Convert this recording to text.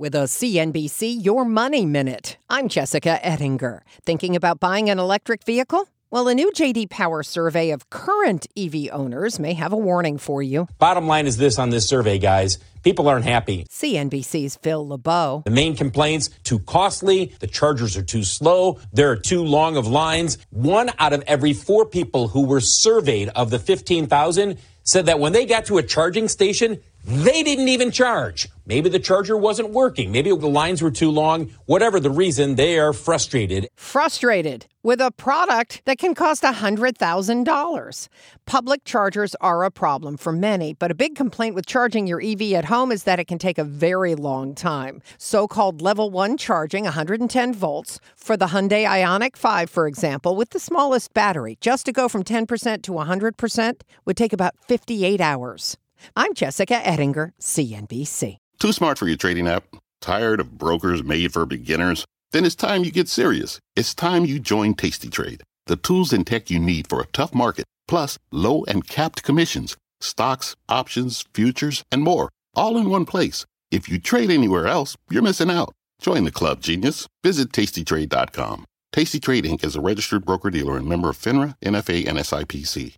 with a CNBC Your Money Minute. I'm Jessica Ettinger. Thinking about buying an electric vehicle? Well, a new JD Power survey of current EV owners may have a warning for you. Bottom line is this on this survey, guys. People aren't happy. CNBC's Phil LeBeau. The main complaints too costly, the chargers are too slow, there are too long of lines. One out of every four people who were surveyed of the 15,000 said that when they got to a charging station, they didn't even charge. Maybe the charger wasn't working. Maybe the lines were too long. Whatever the reason, they are frustrated. Frustrated with a product that can cost $100,000. Public chargers are a problem for many, but a big complaint with charging your EV at home is that it can take a very long time. So called level one charging, 110 volts, for the Hyundai Ioniq 5, for example, with the smallest battery, just to go from 10% to 100% would take about 58 hours. I'm Jessica Ettinger, CNBC. Too smart for your trading app? Tired of brokers made for beginners? Then it's time you get serious. It's time you join Tasty Trade, the tools and tech you need for a tough market, plus low and capped commissions, stocks, options, futures, and more, all in one place. If you trade anywhere else, you're missing out. Join the club, genius. Visit tastytrade.com. Tasty Trade Inc. is a registered broker dealer and member of FINRA, NFA, and SIPC.